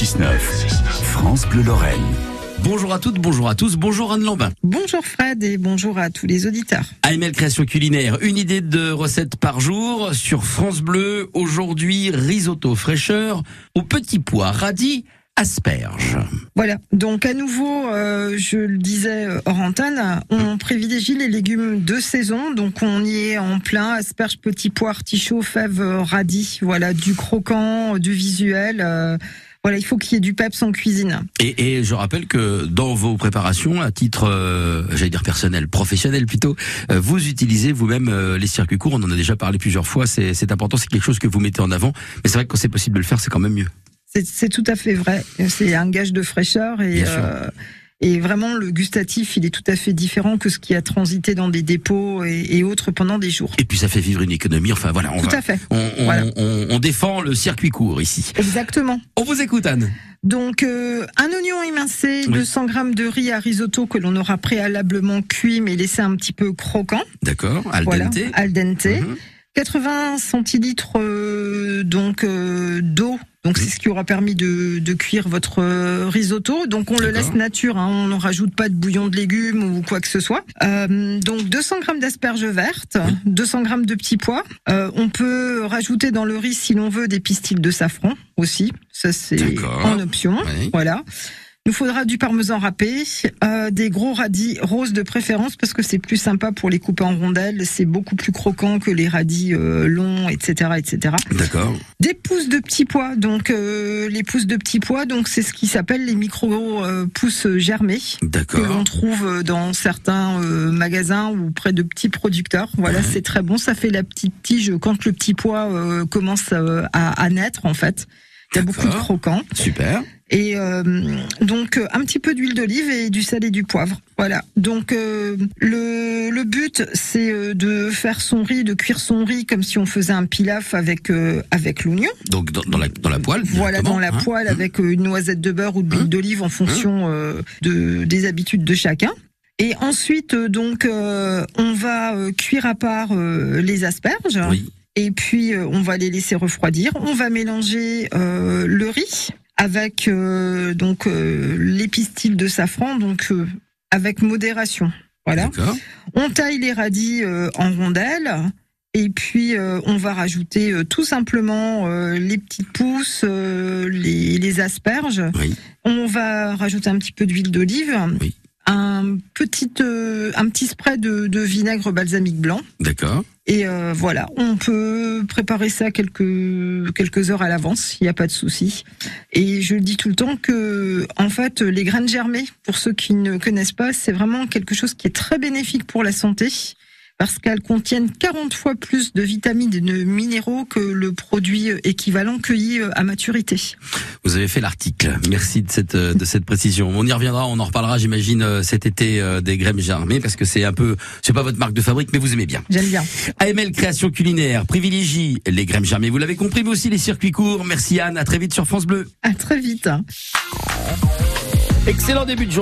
6-9, France Bleu Lorraine. Bonjour à toutes, bonjour à tous, bonjour Anne Lambin. Bonjour Fred et bonjour à tous les auditeurs. AML Création Culinaire, une idée de recette par jour sur France Bleu. Aujourd'hui, risotto fraîcheur aux petits pois radis asperges. Voilà, donc à nouveau, euh, je le disais euh, hors antenne, on privilégie les légumes de saison, donc on y est en plein, asperges, petits pois, artichauts, fèves, euh, radis, voilà, du croquant, du visuel. euh, voilà, il faut qu'il y ait du peps en cuisine. Et, et je rappelle que dans vos préparations, à titre, euh, j'allais dire personnel, professionnel plutôt, euh, vous utilisez vous-même euh, les circuits courts. On en a déjà parlé plusieurs fois. C'est important, c'est quelque chose que vous mettez en avant. Mais c'est vrai que quand c'est possible de le faire, c'est quand même mieux. C'est- C'est tout à fait vrai. C'est un gage de fraîcheur et, euh, et vraiment le gustatif, il est tout à fait différent que ce qui a transité dans des dépôts et, et autres pendant des jours. Et puis ça fait vivre une économie. Enfin voilà, on Tout va, à fait. on, on- Voilà. on- on défend le circuit court ici. Exactement. On vous écoute Anne. Donc euh, un oignon émincé, Oui. 200 grammes de riz à risotto que l'on aura préalablement cuit mais laissé un petit peu croquant. D'accord, al voilà, dente. al dente. Mhm. 80 centilitres euh, donc euh, d'eau. Donc c'est ce qui aura permis de, de cuire votre euh, risotto. Donc on le laisse nature, hein, on ne rajoute pas de bouillon de légumes ou quoi que ce soit. Euh, donc 200 grammes d'asperges vertes, 200 grammes de petits pois. Euh, on peut rajouter dans le riz si l'on veut des pistils de safran aussi. Ça c'est en option. Oui. Voilà. Nous faudra du parmesan râpé, euh, des gros radis roses de préférence parce que c'est plus sympa pour les couper en rondelles. C'est beaucoup plus croquant que les radis euh, longs, etc., etc. D'accord. Des pousses de petits pois. Donc euh, les pousses de petits pois, donc c'est ce qui s'appelle les micro euh, pousses germées que l'on D'accord. trouve dans certains euh, magasins ou près de petits producteurs. Voilà, Ouais. c'est très bon. Ça fait la petite tige quand le petit pois euh, commence euh, à, à naître en fait. Il y a beaucoup de D'accord. croquants. Super. Et euh, donc euh, un petit peu d'huile d'olive et du sel et du poivre. Voilà. Donc euh, le, le but c'est de faire son riz, de cuire son riz comme si on faisait un pilaf avec euh, avec l'oignon. Donc dans, dans la, dans la poêle. Voilà dans la hein. poêle avec euh, une noisette de beurre ou de l'huile Hein d'olive en fonction euh, de des habitudes de chacun. Et ensuite donc euh, on va euh, cuire à part euh, les asperges. Oui. Et puis euh, on va les laisser refroidir. On va mélanger euh, le riz avec euh, donc euh, de safran, donc euh, avec modération. Voilà. On taille les radis euh, en rondelles. Et puis euh, on va rajouter euh, tout simplement euh, les petites pousses, euh, les, les asperges. Oui. On va rajouter un petit peu d'huile d'olive, Oui. Un petit euh, un petit spray de, de vinaigre balsamique blanc. D'accord. Et euh, voilà, on peut préparer ça quelques quelques heures à l'avance, il n'y a pas de souci. Et je dis tout le temps que, en fait, les graines germées, pour ceux qui ne connaissent pas, c'est vraiment quelque chose qui est très bénéfique pour la santé. Parce qu'elles contiennent 40 fois plus de vitamines et de minéraux que le produit équivalent cueilli à maturité. Vous avez fait l'article. Merci de cette euh, de cette précision. On y reviendra, on en reparlera, j'imagine, euh, cet été euh, des graines germées, parce que c'est un peu, c'est pas votre marque de fabrique, mais vous aimez bien. J'aime bien. AML Création Culinaire privilégie les graines germées. Vous l'avez compris, mais aussi les circuits courts. Merci Anne. À très vite sur France Bleu. À très vite. Excellent début de journée.